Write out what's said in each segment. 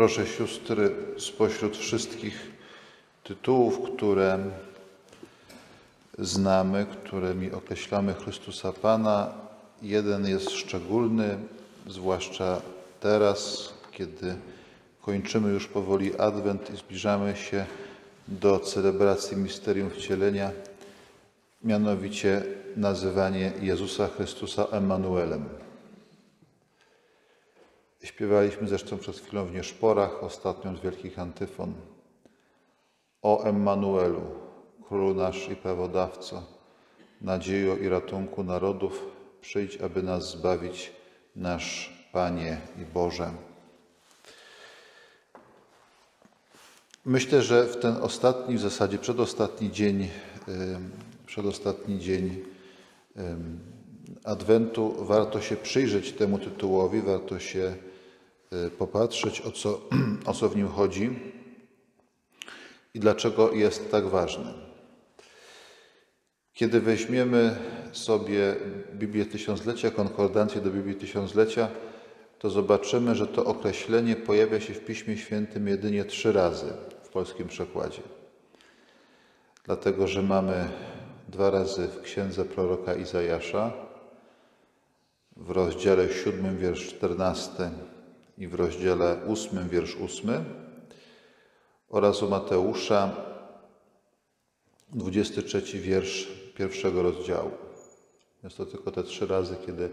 Proszę sióstry, spośród wszystkich tytułów, które znamy, którymi określamy Chrystusa Pana, jeden jest szczególny, zwłaszcza teraz, kiedy kończymy już powoli Adwent i zbliżamy się do celebracji misterium wcielenia, mianowicie nazywanie Jezusa Chrystusa Emanuelem. Śpiewaliśmy zresztą przed chwilą w Nieszporach, ostatnią z wielkich antyfon. O Emmanuelu, Królu nasz i Prawodawco, nadziejo i ratunku narodów, przyjdź, aby nas zbawić, nasz Panie i Boże. Myślę, że w ten ostatni, w zasadzie przedostatni dzień, przedostatni dzień Adwentu warto się przyjrzeć temu tytułowi, warto się popatrzeć, o co, o co w nim chodzi i dlaczego jest tak ważny. Kiedy weźmiemy sobie Biblię Tysiąclecia, konkordancję do Biblii Tysiąclecia, to zobaczymy, że to określenie pojawia się w Piśmie Świętym jedynie trzy razy w polskim przekładzie. Dlatego, że mamy dwa razy w księdze proroka Izajasza, w rozdziale 7, wiersz 14 i w rozdziale 8, wiersz 8 oraz u Mateusza 23 wiersz pierwszego rozdziału. Jest to tylko te trzy razy, kiedy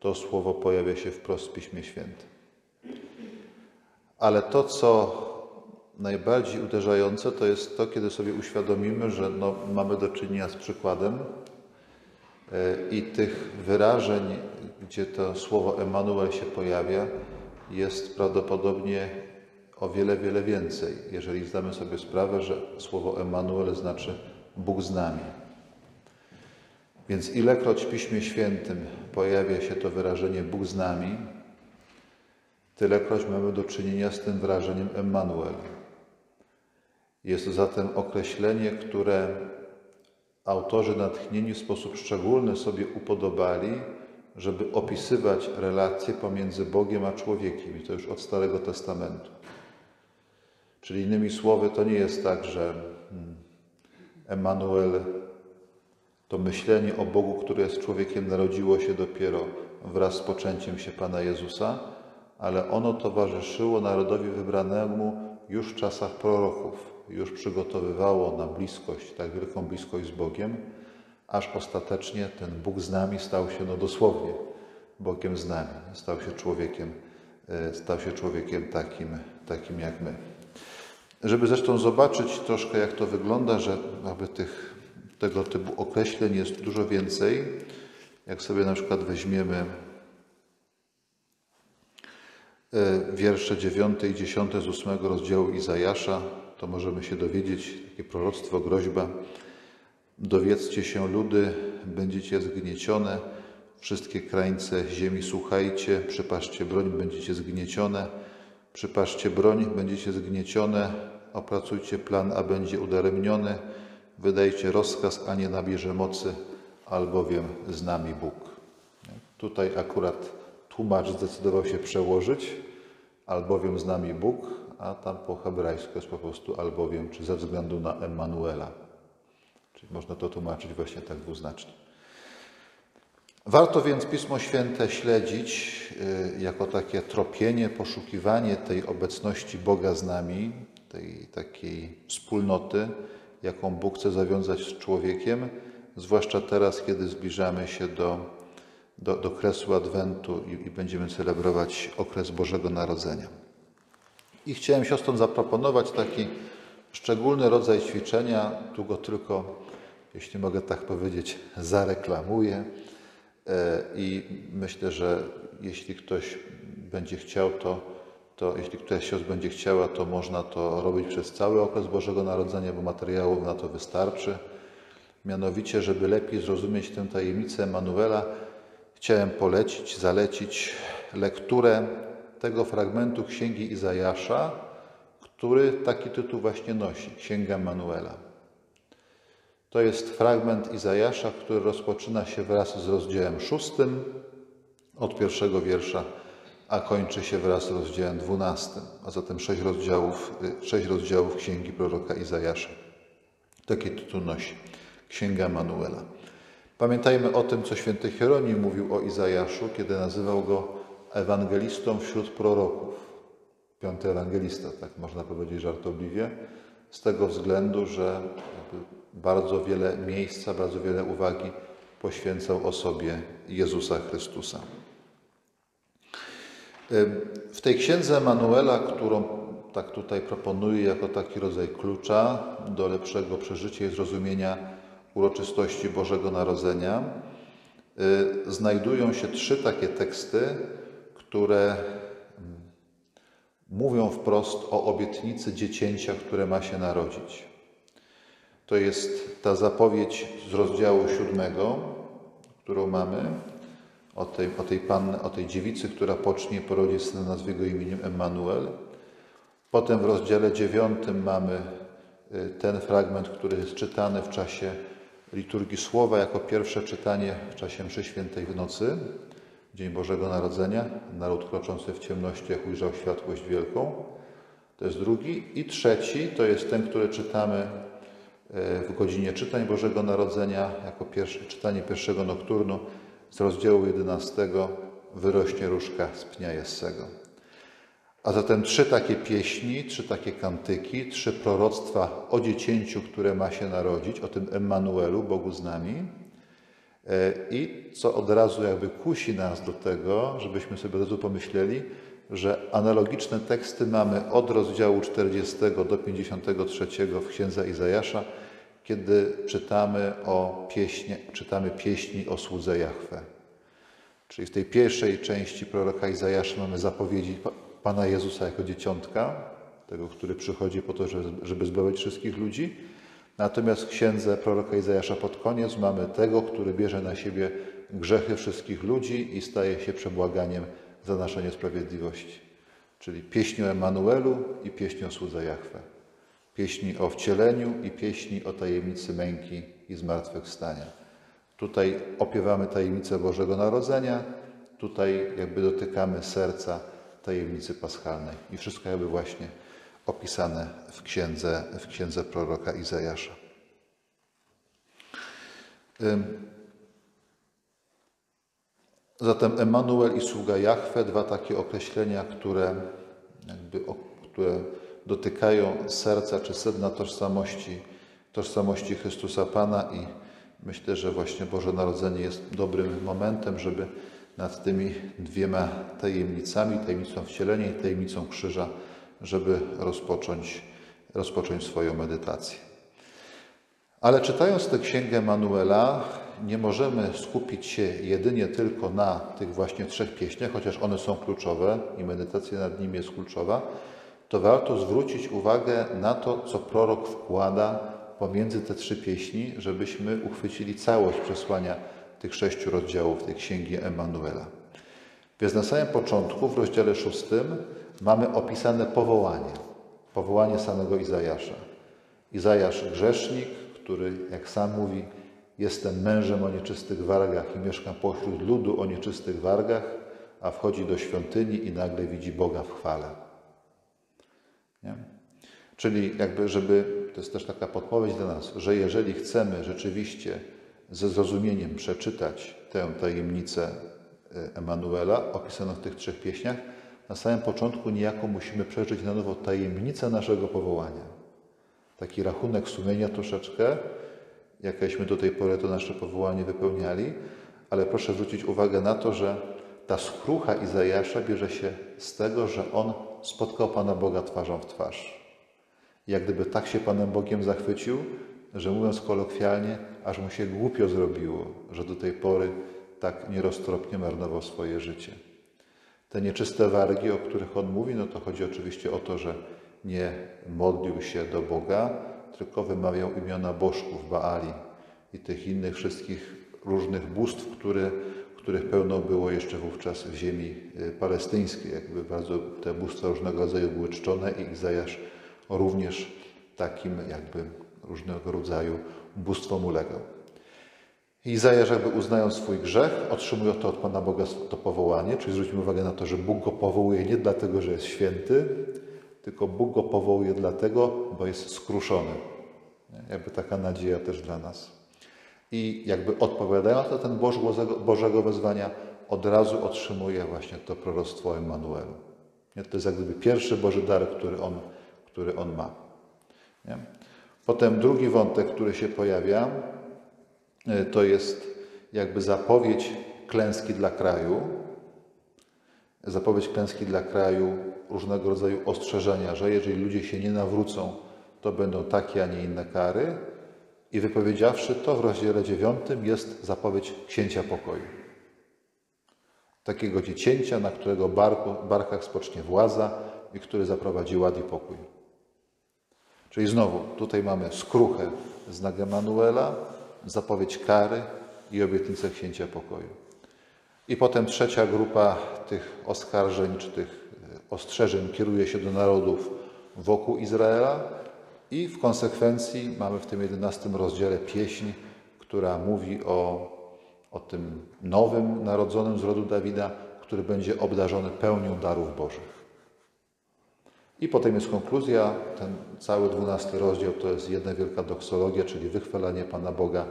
to słowo pojawia się wprost w Piśmie Świętym. Ale to, co najbardziej uderzające, to jest to, kiedy sobie uświadomimy, że no, mamy do czynienia z przykładem e, i tych wyrażeń, gdzie to słowo Emanuel się pojawia, jest prawdopodobnie o wiele, wiele więcej, jeżeli zdamy sobie sprawę, że słowo Emanuel znaczy Bóg z nami. Więc ilekroć w Piśmie Świętym pojawia się to wyrażenie Bóg z nami, tylekroć mamy do czynienia z tym wyrażeniem Emmanuel. Jest to zatem określenie, które autorzy natchnieni w sposób szczególny sobie upodobali, żeby opisywać relacje pomiędzy Bogiem a człowiekiem, i to już od Starego Testamentu. Czyli innymi słowy, to nie jest tak, że hmm, Emanuel to myślenie o Bogu, które jest człowiekiem, narodziło się dopiero wraz z poczęciem się Pana Jezusa, ale ono towarzyszyło narodowi wybranemu już w czasach proroków, już przygotowywało na bliskość, tak wielką bliskość z Bogiem, aż ostatecznie ten Bóg z nami stał się no dosłownie Bogiem z nami, stał się człowiekiem, e, stał się człowiekiem takim, takim jak my. Żeby zresztą zobaczyć troszkę, jak to wygląda, że aby tych, tego typu określeń jest dużo więcej, jak sobie na przykład weźmiemy e, wiersze 9 i 10 z 8 rozdziału Izajasza, to możemy się dowiedzieć, takie proroctwo, groźba. Dowiedzcie się ludy, będziecie zgniecione, wszystkie krańce ziemi słuchajcie, przypaszcie broń, będziecie zgniecione, przypaszcie broń, będziecie zgniecione, opracujcie plan, a będzie udaremniony, wydajcie rozkaz, a nie nabierze mocy, albowiem z nami Bóg. Tutaj akurat tłumacz zdecydował się przełożyć, albowiem z nami Bóg, a tam po hebrajsku jest po prostu albowiem, czy ze względu na Emanuela. Czyli można to tłumaczyć właśnie tak dwuznacznie. Warto więc Pismo Święte śledzić y, jako takie tropienie, poszukiwanie tej obecności Boga z nami, tej takiej wspólnoty, jaką Bóg chce zawiązać z człowiekiem, zwłaszcza teraz, kiedy zbliżamy się do, do, do kresu Adwentu i, i będziemy celebrować okres Bożego Narodzenia. I chciałem siostrom zaproponować taki szczególny rodzaj ćwiczenia, tu go tylko, jeśli mogę tak powiedzieć, zareklamuję. E, I myślę, że jeśli ktoś będzie chciał, to, to jeśli któraś siostra będzie chciała, to można to robić przez cały okres Bożego Narodzenia, bo materiałów na to wystarczy. Mianowicie, żeby lepiej zrozumieć tę tajemnicę Emanuela, chciałem polecić, zalecić lekturę tego fragmentu Księgi Izajasza, który taki tytuł właśnie nosi Księga Emanuela. To jest fragment Izajasza, który rozpoczyna się wraz z rozdziałem szóstym od pierwszego wiersza a kończy się wraz z rozdziałem 12, a zatem sześć rozdziałów, y, sześć rozdziałów Księgi proroka Izajasza. Taki tytuł nosi Księga Manuela. Pamiętajmy o tym, co święty Hieronim mówił o Izajaszu, kiedy nazywał go ewangelistą wśród proroków. Piąty ewangelista, tak można powiedzieć żartobliwie, z tego względu, że bardzo wiele miejsca, bardzo wiele uwagi poświęcał osobie Jezusa Chrystusa. W tej księdze Emanuela, którą tak tutaj proponuję jako taki rodzaj klucza do lepszego przeżycia i zrozumienia uroczystości Bożego Narodzenia, y, znajdują się trzy takie teksty, które mówią wprost o obietnicy dziecięcia, które ma się narodzić. To jest ta zapowiedź z rozdziału siódmego, którą mamy, o tej, o tej, panny, o tej dziewicy, która pocznie porodzi syna nazwy go imieniem Emmanuel. Potem w rozdziale dziewiątym mamy y, ten fragment, który jest czytany w czasie liturgii Słowa jako pierwsze czytanie w czasie mszy świętej w nocy, Dzień Bożego Narodzenia. Naród kroczący w ciemnościach ujrzał światłość wielką. To jest drugi. I trzeci to jest ten, który czytamy w godzinie czytań Bożego Narodzenia, jako pierwsze, czytanie pierwszego nokturnu z rozdziału 11 wyrośnie różka z pnia Jessego. A zatem trzy takie pieśni, trzy takie kantyki, trzy proroctwa o dziecięciu, które ma się narodzić, o tym Emmanuelu, Bogu z nami. E, I co od razu jakby kusi nas do tego, żebyśmy sobie od razu pomyśleli, że analogiczne teksty mamy od rozdziału 40 do 53 w Księdza Izajasza, kiedy czytamy, o pieśnie, czytamy pieśni o słudze Jahwe. Czyli w tej pierwszej części proroka Izajasza mamy zapowiedzi Pana Jezusa jako dzieciątka, tego, który przychodzi po to, żeby zbawić wszystkich ludzi. Natomiast w księdze proroka Izajasza pod koniec mamy tego, który bierze na siebie grzechy wszystkich ludzi i staje się przebłaganiem za nasze niesprawiedliwości. Czyli pieśń o Emanuelu i pieśń o słudze Jahwe pieśni o wcieleniu i pieśni o tajemnicy męki i zmartwychwstania. Tutaj opiewamy tajemnicę Bożego Narodzenia, tutaj jakby dotykamy serca tajemnicy paschalnej. I wszystko jakby właśnie opisane w księdze, w księdze proroka Izajasza. Zatem Emanuel i sługa Jahwe, dwa takie określenia, które, jakby, które dotykają serca czy sedna tożsamości, tożsamości Chrystusa Pana i myślę, że właśnie Boże Narodzenie jest dobrym momentem, żeby nad tymi dwiema tajemnicami, tajemnicą wcielenia i tajemnicą krzyża, żeby rozpocząć, rozpocząć swoją medytację. Ale czytając tę księgę Manuela, nie możemy skupić się jedynie tylko na tych właśnie trzech pieśniach, chociaż one są kluczowe i medytacja nad nimi jest kluczowa, to warto zwrócić uwagę na to, co prorok wkłada pomiędzy te trzy pieśni, żebyśmy uchwycili całość przesłania tych sześciu rozdziałów tej księgi Emanuela. Więc na samym początku, w rozdziale szóstym, mamy opisane powołanie, powołanie samego Izajasza. Izajasz grzesznik, który, jak sam mówi, jestem mężem o nieczystych wargach i mieszkam pośród ludu o nieczystych wargach, a wchodzi do świątyni i nagle widzi Boga w chwale. Nie? Czyli jakby, żeby, to jest też taka podpowiedź dla nas, że jeżeli chcemy rzeczywiście ze zrozumieniem przeczytać tę tajemnicę e, Emanuela opisaną w tych trzech pieśniach, na samym początku niejako musimy przeżyć na nowo tajemnicę naszego powołania. Taki rachunek sumienia troszeczkę, jakieśmy do tej pory to nasze powołanie wypełniali, ale proszę zwrócić uwagę na to, że ta skrucha Izajasza bierze się z tego, że on spotkał Pana Boga twarzą w twarz. Jak gdyby tak się Panem Bogiem zachwycił, że mówiąc kolokwialnie, aż mu się głupio zrobiło, że do tej pory tak nieroztropnie marnował swoje życie. Te nieczyste wargi, o których on mówi, no to chodzi oczywiście o to, że nie modlił się do Boga, tylko wymawiał imiona bożków Baali i tych innych wszystkich różnych bóstw, które których pełno było jeszcze wówczas w ziemi y, palestyńskiej. Jakby bardzo te bóstwa różnego rodzaju były czczone i Izajasz również takim jakby różnego rodzaju bóstwom ulegał. Izajasz jakby uznając swój grzech, otrzymuje to od Pana Boga to powołanie, czyli zwróćmy uwagę na to, że Bóg go powołuje nie dlatego, że jest święty, tylko Bóg go powołuje dlatego, bo jest skruszony. Jakby taka nadzieja też dla nas. I jakby odpowiadając na ten Bożego, Bożego wezwania, od razu otrzymuje właśnie to proroctwo Emanuelu. Nie? To jest jak gdyby pierwszy Boży dar, który on, który on ma. Nie? Potem drugi wątek, który się pojawia, e, to jest jakby zapowiedź klęski dla kraju. Zapowiedź klęski dla kraju, różnego rodzaju ostrzeżenia, że jeżeli ludzie się nie nawrócą, to będą takie, a nie inne kary. I wypowiedziawszy to w rozdziale dziewiątym jest zapowiedź księcia pokoju. Takiego dziecięcia, na którego barku, barkach spocznie władza i który zaprowadzi ład i pokój. Czyli znowu, tutaj mamy skruchę znak Emanuela, zapowiedź kary i obietnicę księcia pokoju. I potem trzecia grupa tych oskarżeń czy tych e, ostrzeżeń kieruje się do narodów wokół Izraela i w konsekwencji mamy w tym jedenastym rozdziale pieśń, która mówi o, o tym nowym narodzonym z rodu Dawida, który będzie obdarzony pełnią darów Bożych. I potem jest konkluzja, ten cały dwunasty rozdział to jest jedna wielka doksologia, czyli wychwalanie Pana Boga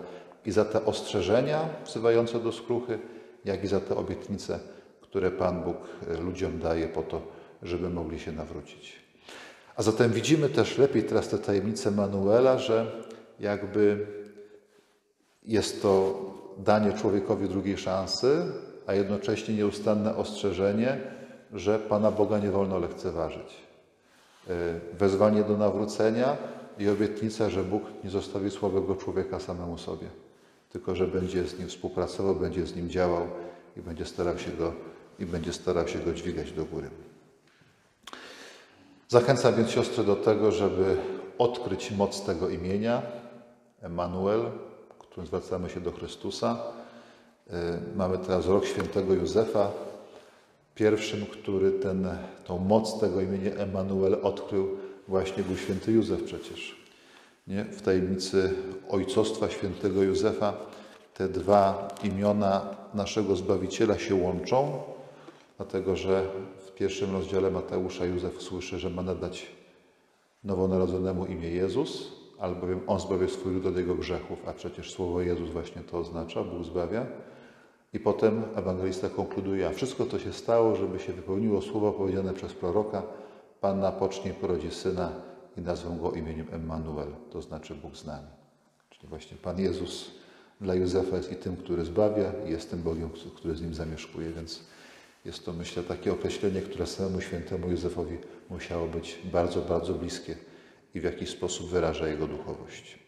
i za te ostrzeżenia wzywające do skruchy, jak i za te obietnice, które Pan Bóg e, ludziom daje po to, żeby mogli się nawrócić. A zatem widzimy też lepiej teraz te tajemnice Manuela, że jakby jest to danie człowiekowi drugiej szansy, a jednocześnie nieustanne ostrzeżenie, że Pana Boga nie wolno lekceważyć. E, wezwanie do nawrócenia i obietnica, że Bóg nie zostawi słabego człowieka samemu sobie, tylko że będzie z nim współpracował, będzie z nim działał i będzie starał się go, i będzie starał się go dźwigać do góry. Zachęcam więc siostry do tego, żeby odkryć moc tego imienia, Emanuel, którym zwracamy się do Chrystusa. E, mamy teraz rok świętego Józefa, Pierwszym, który ten, tą moc tego imienia Emanuel odkrył, właśnie był święty Józef przecież. Nie? W tajemnicy ojcostwa świętego Józefa te dwa imiona naszego Zbawiciela się łączą, dlatego że pierwszym rozdziale Mateusza Józef słyszy, że ma nadać nowonarodzonemu imię Jezus, albowiem On zbawia swój lud od jego grzechów, a przecież słowo Jezus właśnie to oznacza, Bóg zbawia. I potem ewangelista konkluduje, a wszystko to się stało, żeby się wypełniło słowo powiedziane przez proroka, Panna pocznie porodzi syna i nazwą go imieniem Emmanuel, to znaczy Bóg z nami. Czyli właśnie Pan Jezus dla Józefa jest i tym, który zbawia, i jest tym Bogiem, który z nim zamieszkuje, więc jest to, myślę, takie określenie, które samemu świętemu Józefowi musiało być bardzo, bardzo bliskie i w jakiś sposób wyraża jego duchowość.